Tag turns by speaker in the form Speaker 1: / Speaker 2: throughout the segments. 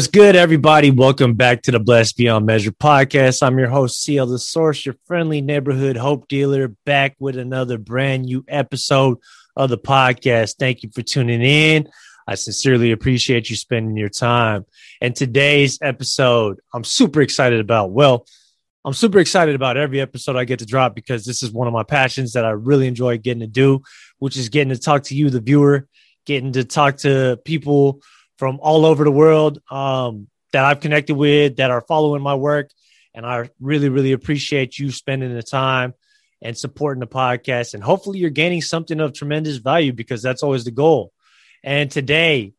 Speaker 1: What's good, everybody? Welcome back to the Blessed Beyond Measure podcast. I'm your host, CL the Source, your friendly neighborhood hope dealer, back with another brand new episode of the podcast. Thank you for tuning in. I sincerely appreciate you spending your time. And today's episode, I'm super excited about. Well, I'm super excited about every episode I get to drop because this is one of my passions that I really enjoy getting to do, which is getting to talk to you, the viewer, getting to talk to people from all over the world um, that I've connected with that are following my work. And I really, really appreciate you spending the time and supporting the podcast. And hopefully, you're gaining something of tremendous value because that's always the goal. And today,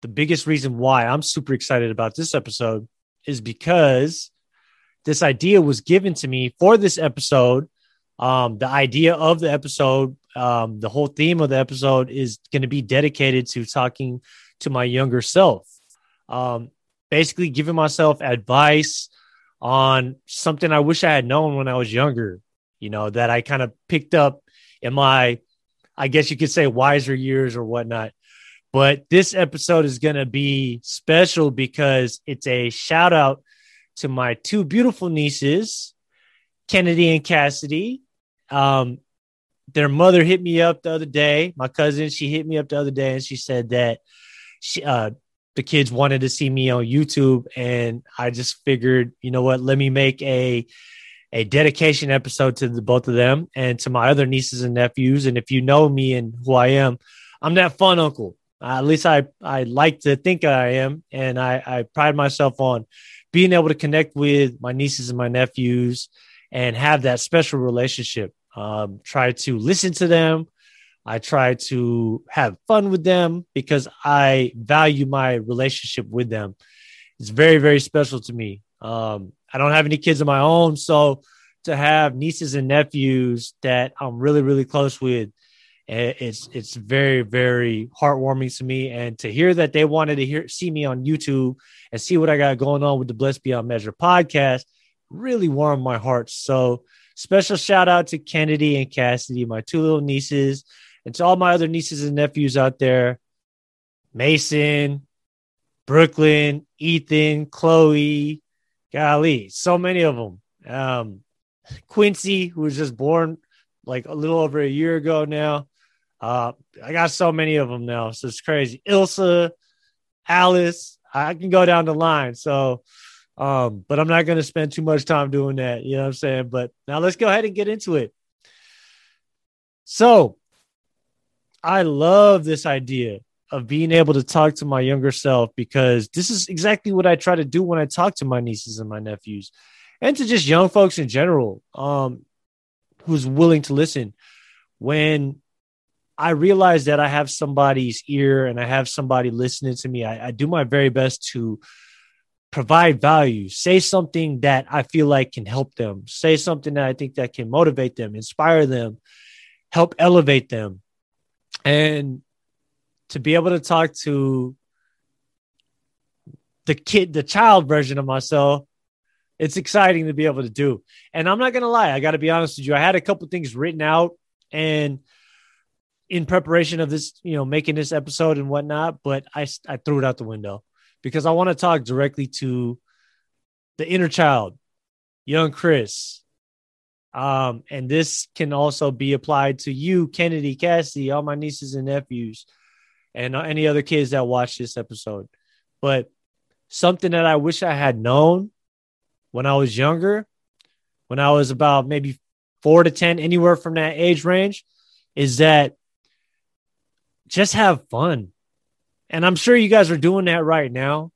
Speaker 1: the biggest reason why I'm super excited about this episode is because this idea was given to me for this episode. Um, the idea of the episode, um, the whole theme of the episode is going to be dedicated to talking to my younger self. Um, basically, giving myself advice on something I wish I had known when I was younger, you know, that I kind of picked up in my, I guess you could say, wiser years or whatnot. But this episode is going to be special because it's a shout out to my two beautiful nieces, Kennedy and Cassidy. Um, their mother hit me up the other day. My cousin, she hit me up the other day and she said that she, uh, the kids wanted to see me on YouTube, and I just figured, you know what, let me make a a dedication episode to the both of them and to my other nieces and nephews. And if you know me and who I am, I'm that fun uncle. Uh, at least I I like to think I am, and I, I pride myself on being able to connect with my nieces and my nephews and have that special relationship. Um, try to listen to them, I try to have fun with them because I value my relationship with them. It's very, very special to me. Um, I don't have any kids of my own. So to have nieces and nephews that I'm really, really close with, it's it's very, very heartwarming to me. And to hear that they wanted to hear see me on YouTube and see what I got going on with the Blessed Beyond Measure podcast really warmed my heart. So special shout out to Kennedy and Cassidy, my two little nieces and to all my other nieces and nephews out there Mason, Brooklyn, Ethan, Chloe, golly, so many of them. Um, Quincy, who was just born like a little over a year ago now. Uh, I got so many of them now, so it's crazy. Ilsa, Alice, I can go down the line. So, um, but I'm not going to spend too much time doing that. You know what I'm saying? But now let's go ahead and get into it. So, I love this idea of being able to talk to my younger self because this is exactly what I try to do when I talk to my nieces and my nephews and to just young folks in general um, who's willing to listen. When I realize that I have somebody's ear and I have somebody listening to me, I, I do my very best to provide value, say something that I feel like can help them, say something that I think that can motivate them, inspire them, help elevate them and to be able to talk to the kid, the child version of myself, it's exciting to be able to do. And I'm not gonna lie, I got to be honest with you. I had a couple things written out and in preparation of this, you know, making this episode and whatnot, but I I threw it out the window because I want to talk directly to the inner child, young Chris, um, and this can also be applied to you, Kennedy, Cassie, all my nieces and nephews, and any other kids that watch this episode. But something that I wish I had known when I was younger, when I was about maybe four to 10, anywhere from that age range, is that just have fun. And I'm sure you guys are doing that right now.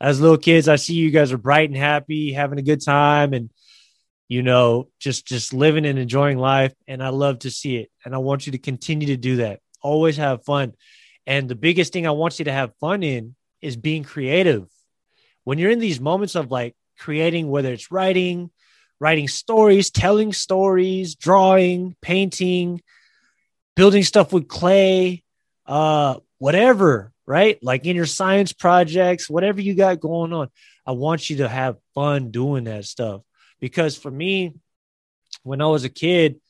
Speaker 1: As little kids, I see you guys are bright and happy, having a good time, and you know, just just living and enjoying life. And I love to see it. And I want you to continue to do that. Always have fun. And the biggest thing I want you to have fun in is being creative. When you're in these moments of like creating, whether it's writing, writing stories, telling stories, drawing, painting, building stuff with clay, uh, whatever, right? Like in your science projects, whatever you got going on, I want you to have fun doing that stuff. Because for me, when I was a kid,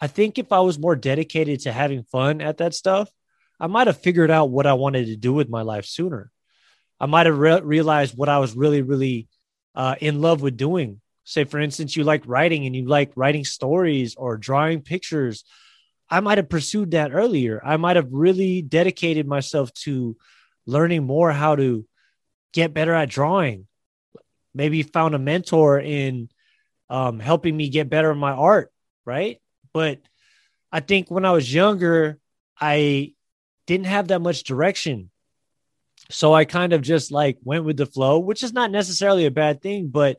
Speaker 1: I think if I was more dedicated to having fun at that stuff, I might have figured out what I wanted to do with my life sooner. I might have re- realized what I was really, really uh, in love with doing. Say, for instance, you like writing and you like writing stories or drawing pictures. I might have pursued that earlier. I might have really dedicated myself to learning more how to get better at drawing. Maybe found a mentor in um, helping me get better in my art, right? But I think when I was younger, I didn't have that much direction. So I kind of just like went with the flow, which is not necessarily a bad thing, but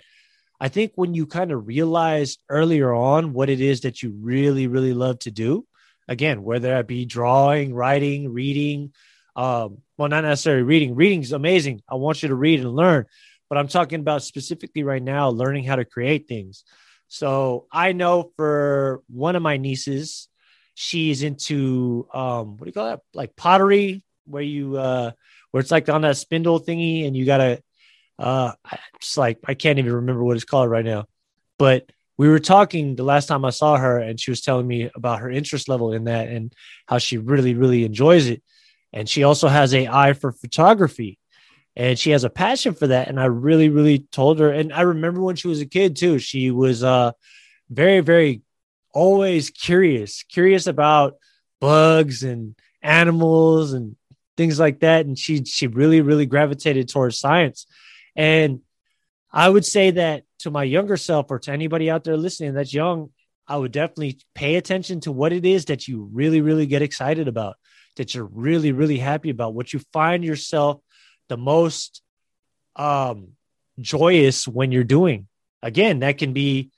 Speaker 1: I think when you kind of realize earlier on what it is that you really, really love to do, again, whether that be drawing, writing, reading, um, well, not necessarily reading. Reading is amazing. I want you to read and learn, but I'm talking about specifically right now, learning how to create things. So I know for one of my nieces, she's into um, what do you call that? Like pottery, where you uh, where it's like on that spindle thingy, and you gotta uh, it's like I can't even remember what it's called right now, but we were talking the last time I saw her, and she was telling me about her interest level in that and how she really, really enjoys it. And she also has a eye for photography and she has a passion for that. And I really, really told her. And I remember when she was a kid too, she was uh, very, very always curious, curious about bugs and animals and things like that. And she she really, really gravitated towards science. And I would say that to my younger self or to anybody out there listening that's young, I would definitely pay attention to what it is that you really, really get excited about, that you're really, really happy about, what you find yourself the most um, joyous when you're doing. Again, that can be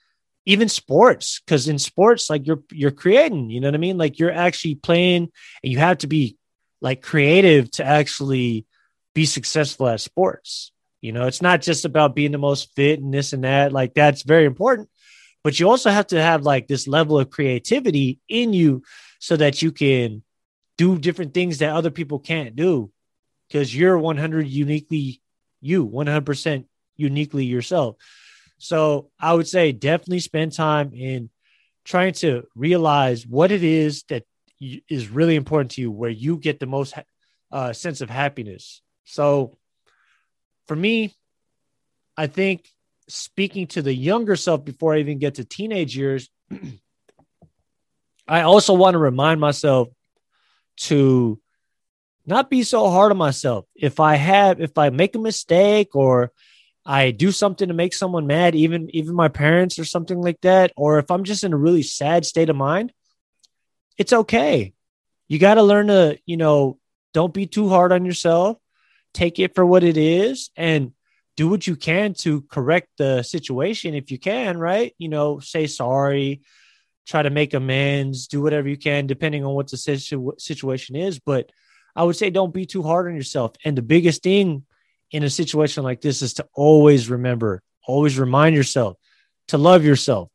Speaker 1: even sports because in sports, like you're you're creating. You know what I mean? Like you're actually playing, and you have to be like creative to actually be successful at sports. You know, it's not just about being the most fit and this and that. Like that's very important, but you also have to have like this level of creativity in you so that you can do different things that other people can't do because you're 100 uniquely you 100% uniquely yourself. So i would say definitely spend time in trying to realize what it is that is really important to you where you get the most uh, sense of happiness. So for me i think speaking to the younger self before i even get to teenage years i also want to remind myself to not be so hard on myself. If I have, if I make a mistake or I do something to make someone mad, even even my parents or something like that, or if I'm just in a really sad state of mind, it's okay. You got to learn to, you know, don't be too hard on yourself. Take it for what it is and do what you can to correct the situation if you can, right? You know, say sorry, try to make amends, do whatever you can depending on what the situ- situation is, but I would say don't be too hard on yourself. And the biggest thing in a situation like this is to always remember, always remind yourself to love yourself.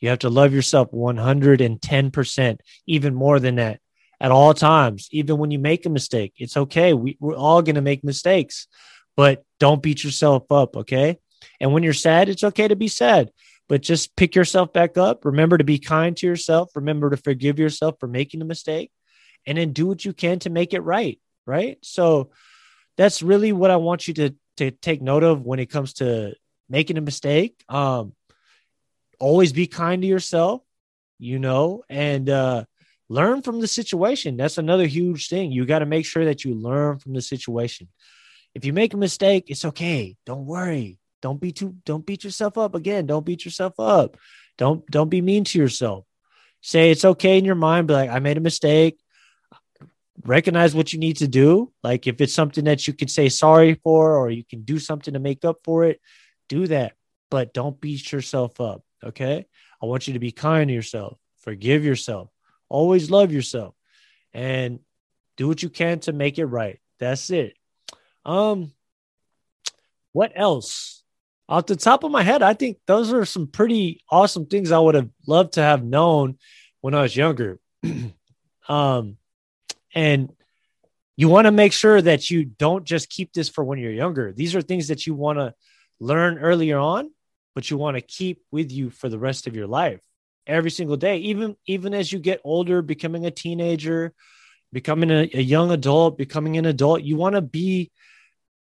Speaker 1: You have to love yourself 110%, even more than that at all times. Even when you make a mistake, it's okay. We, we're all going to make mistakes, but don't beat yourself up. Okay. And when you're sad, it's okay to be sad, but just pick yourself back up. Remember to be kind to yourself. Remember to forgive yourself for making a mistake and then do what you can to make it right. Right. So that's really what I want you to, to take note of when it comes to making a mistake. Um, always be kind to yourself, you know, and, uh, learn from the situation. That's another huge thing. You got to make sure that you learn from the situation. If you make a mistake, it's okay. Don't worry. Don't be too don't beat yourself up again. Don't beat yourself up. Don't don't be mean to yourself. Say it's okay in your mind, be like, I made a mistake recognize what you need to do. Like if it's something that you can say sorry for or you can do something to make up for it, do that. But don't beat yourself up. Okay. I want you to be kind to yourself, forgive yourself, always love yourself, and do what you can to make it right. That's it. Um, what else? Off the top of my head, I think those are some pretty awesome things I would have loved to have known when I was younger. um, and you want to make sure that you don't just keep this for when you're younger. These are things that you want to learn earlier on, but you want to keep with you for the rest of your life every single day, even even as you get older, becoming a teenager, becoming a, a young adult, becoming an adult. You want to be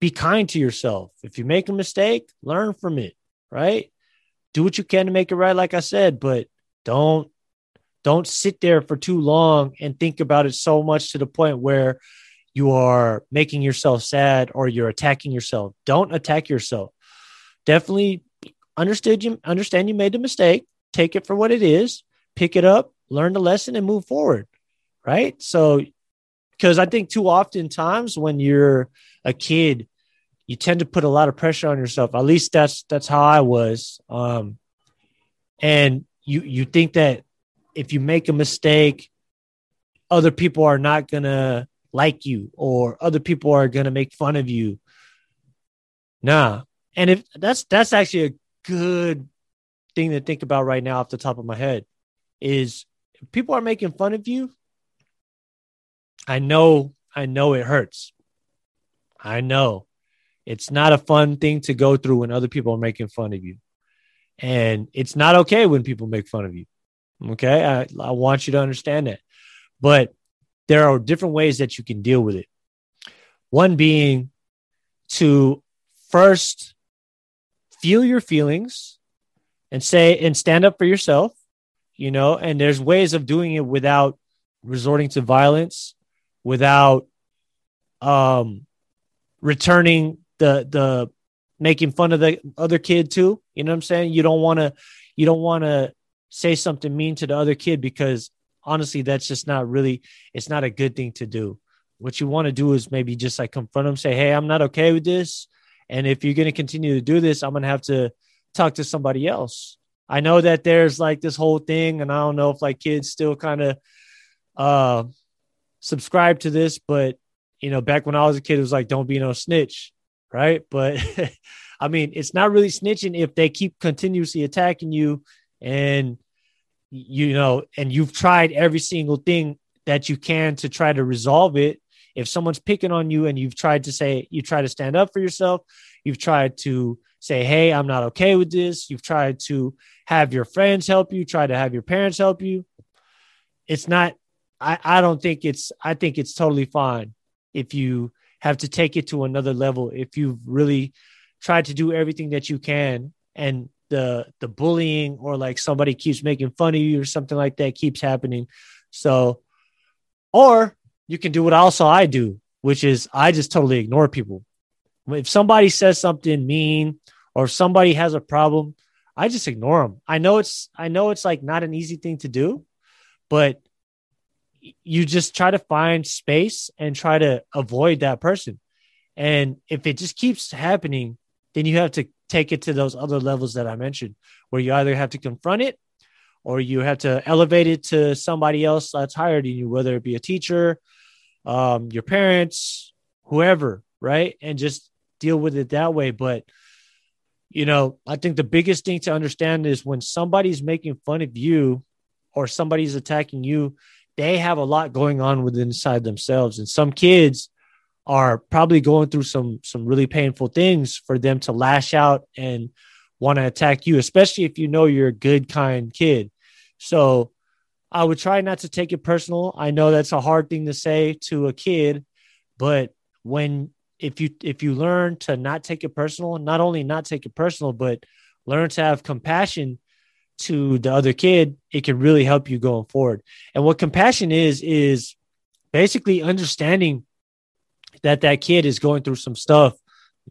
Speaker 1: be kind to yourself. If you make a mistake, learn from it, right? Do what you can to make it right, like I said, but don't don't sit there for too long and think about it so much to the point where you are making yourself sad or you're attacking yourself. Don't attack yourself. Definitely understood you understand you made the mistake, take it for what it is, pick it up, learn the lesson and move forward. Right? So because I think too often times when you're a kid, you tend to put a lot of pressure on yourself. At least that's that's how I was. Um, and you you think that if you make a mistake, other people are not gonna like you, or other people are gonna make fun of you. Nah, and if that's that's actually a good thing to think about right now off the top of my head is people are making fun of you. I know, I know it hurts. I know it's not a fun thing to go through when other people are making fun of you. And it's not okay when people make fun of you. Okay. I, I want you to understand that. But there are different ways that you can deal with it. One being to first feel your feelings and say and stand up for yourself, you know, and there's ways of doing it without resorting to violence, without um returning the the making fun of the other kid too. You know what I'm saying? You don't want to you don't want to say something mean to the other kid because honestly that's just not really it's not a good thing to do. What you want to do is maybe just like confront them, say, "Hey, I'm not okay with this." And if you're going to continue to do this, I'm going to have to talk to somebody else. I know that there's like this whole thing, and I don't know if like kids still kind of uh, subscribe to this, but you know, back when I was a kid, it was like, don't be no snitch, right? But I mean, it's not really snitching if they keep continuously attacking you and you know, and you've tried every single thing that you can to try to resolve it. If someone's picking on you and you've tried to say you try to stand up for yourself you've tried to say hey i'm not okay with this. You've tried to have your friends help you try to have your parents help you. It's not i i don't think it's i think it's totally fine if you have to take it to another level. If you've really tried to do everything that you can and the the bullying or like somebody keeps making fun of you or something like that keeps happening so or you can do what also I do, which is I just totally ignore people. If somebody says something mean or if somebody has a problem, I just ignore them. I know it's I know it's like not an easy thing to do, but you just try to find space and try to avoid that person. And if it just keeps happening, then you have to take it to those other levels that I mentioned, where you either have to confront it or you have to elevate it to somebody else that's higher than you, whether it be a teacher, um, your parents, whoever, right? And just deal with it that way. But, you know, I think the biggest thing to understand is when somebody's making fun of you or somebody's attacking you, they have a lot going on within inside themselves. And some kids are probably going through some some really painful things for them to lash out and want to attack you, especially if you know you're a good, kind kid. So I would try not to take it personal. I know that's a hard thing to say to a kid, but when if you if you learn to not take it personal, not only not take it personal, but learn to have compassion to the other kid, it can really help you going forward. And what compassion is is basically understanding that that kid is going through some stuff,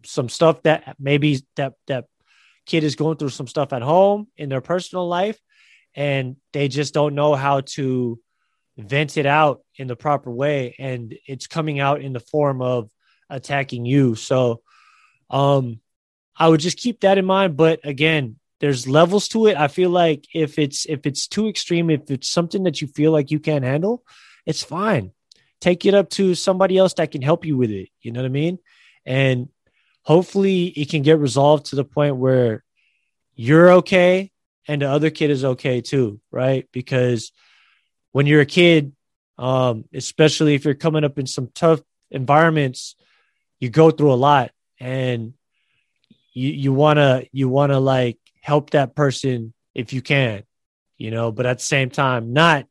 Speaker 1: some stuff that maybe that that kid is going through some stuff at home in their personal life and they just don't know how to vent it out in the proper way and it's coming out in the form of attacking you. So um i would just keep that in mind but again there's levels to it. I feel like if it's if it's too extreme if it's something that you feel like you can't handle it's fine take it up to somebody else that can help you with it you know what i mean and hopefully it can get resolved to the point where you're okay and the other kid is okay too, right? Because when you're a kid, um, especially if you're coming up in some tough environments, you go through a lot and you you wanna you wanna like help that person if you can, you know, but at the same time, not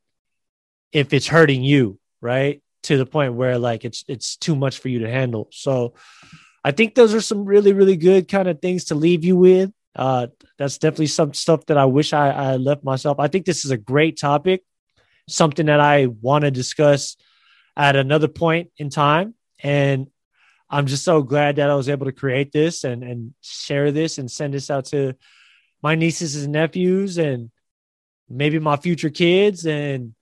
Speaker 1: if it's hurting you, right? To the point where like it's it's too much for you to handle. So I think those are some really, really good kind of things to leave you with. Uh, that's definitely some stuff that I wish I, I left myself. I think this is a great topic, something that I want to discuss at another point in time. And I'm just so glad that I was able to create this and, and share this and send this out to my nieces and nephews and maybe my future kids and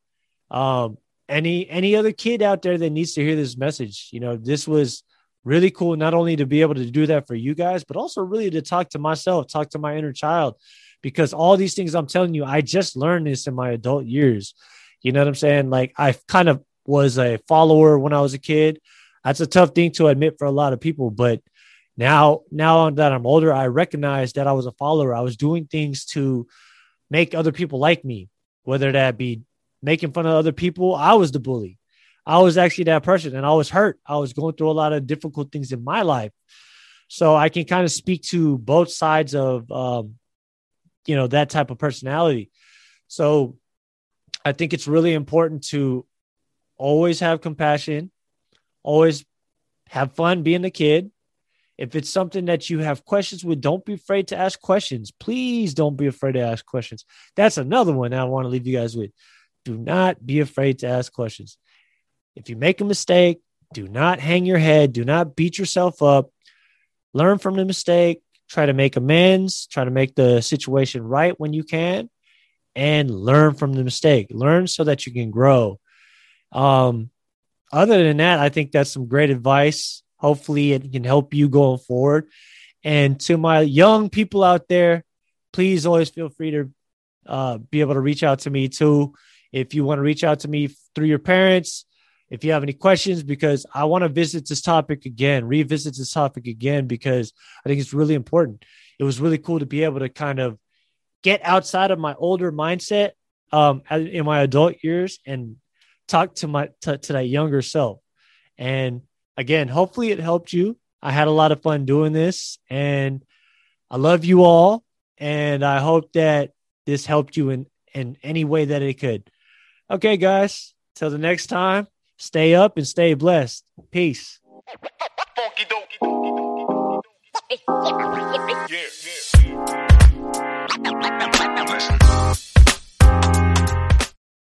Speaker 1: um, any any other kid out there that needs to hear this message. You know, this was really cool not only to be able to do that for you guys, but also really to talk to myself, talk to my inner child, because all these things I'm telling you, I just learned this in my adult years. You know what I'm saying? Like I kind of was a follower when I was a kid. That's a tough thing to admit for a lot of people, but now now that I'm older, I recognize that I was a follower. I was doing things to make other people like me, whether that be making fun of other people. I was the bully. I was actually that person and I was hurt. I was going through a lot of difficult things in my life. So I can kind of speak to both sides of, um, you know, that type of personality. So I think it's really important to always have compassion, always have fun being a kid. If it's something that you have questions with, don't be afraid to ask questions. Please don't be afraid to ask questions. That's another one I want to leave you guys with. Do not be afraid to ask questions. If you make a mistake, do not hang your head, do not beat yourself up. Learn from the mistake, try to make amends, try to make the situation right when you can, and learn from the mistake. Learn so that you can grow. Um, other than that, I think that's some great advice. Hopefully, it can help you going forward. And to my young people out there, please always feel free to uh, be able to reach out to me too. If you want to reach out to me through your parents, if you have any questions, because I want to visit this topic again, revisit this topic again, because I think it's really important. It was really cool to be able to kind of get outside of my older mindset um, in my adult years and talk to my to, to that younger self. And again, hopefully it helped you. I had a lot of fun doing this, and I love you all. And I hope that this helped you in in any way that it could. Okay, guys. Till the next time. Stay up and stay blessed. Peace. Yeah, yeah.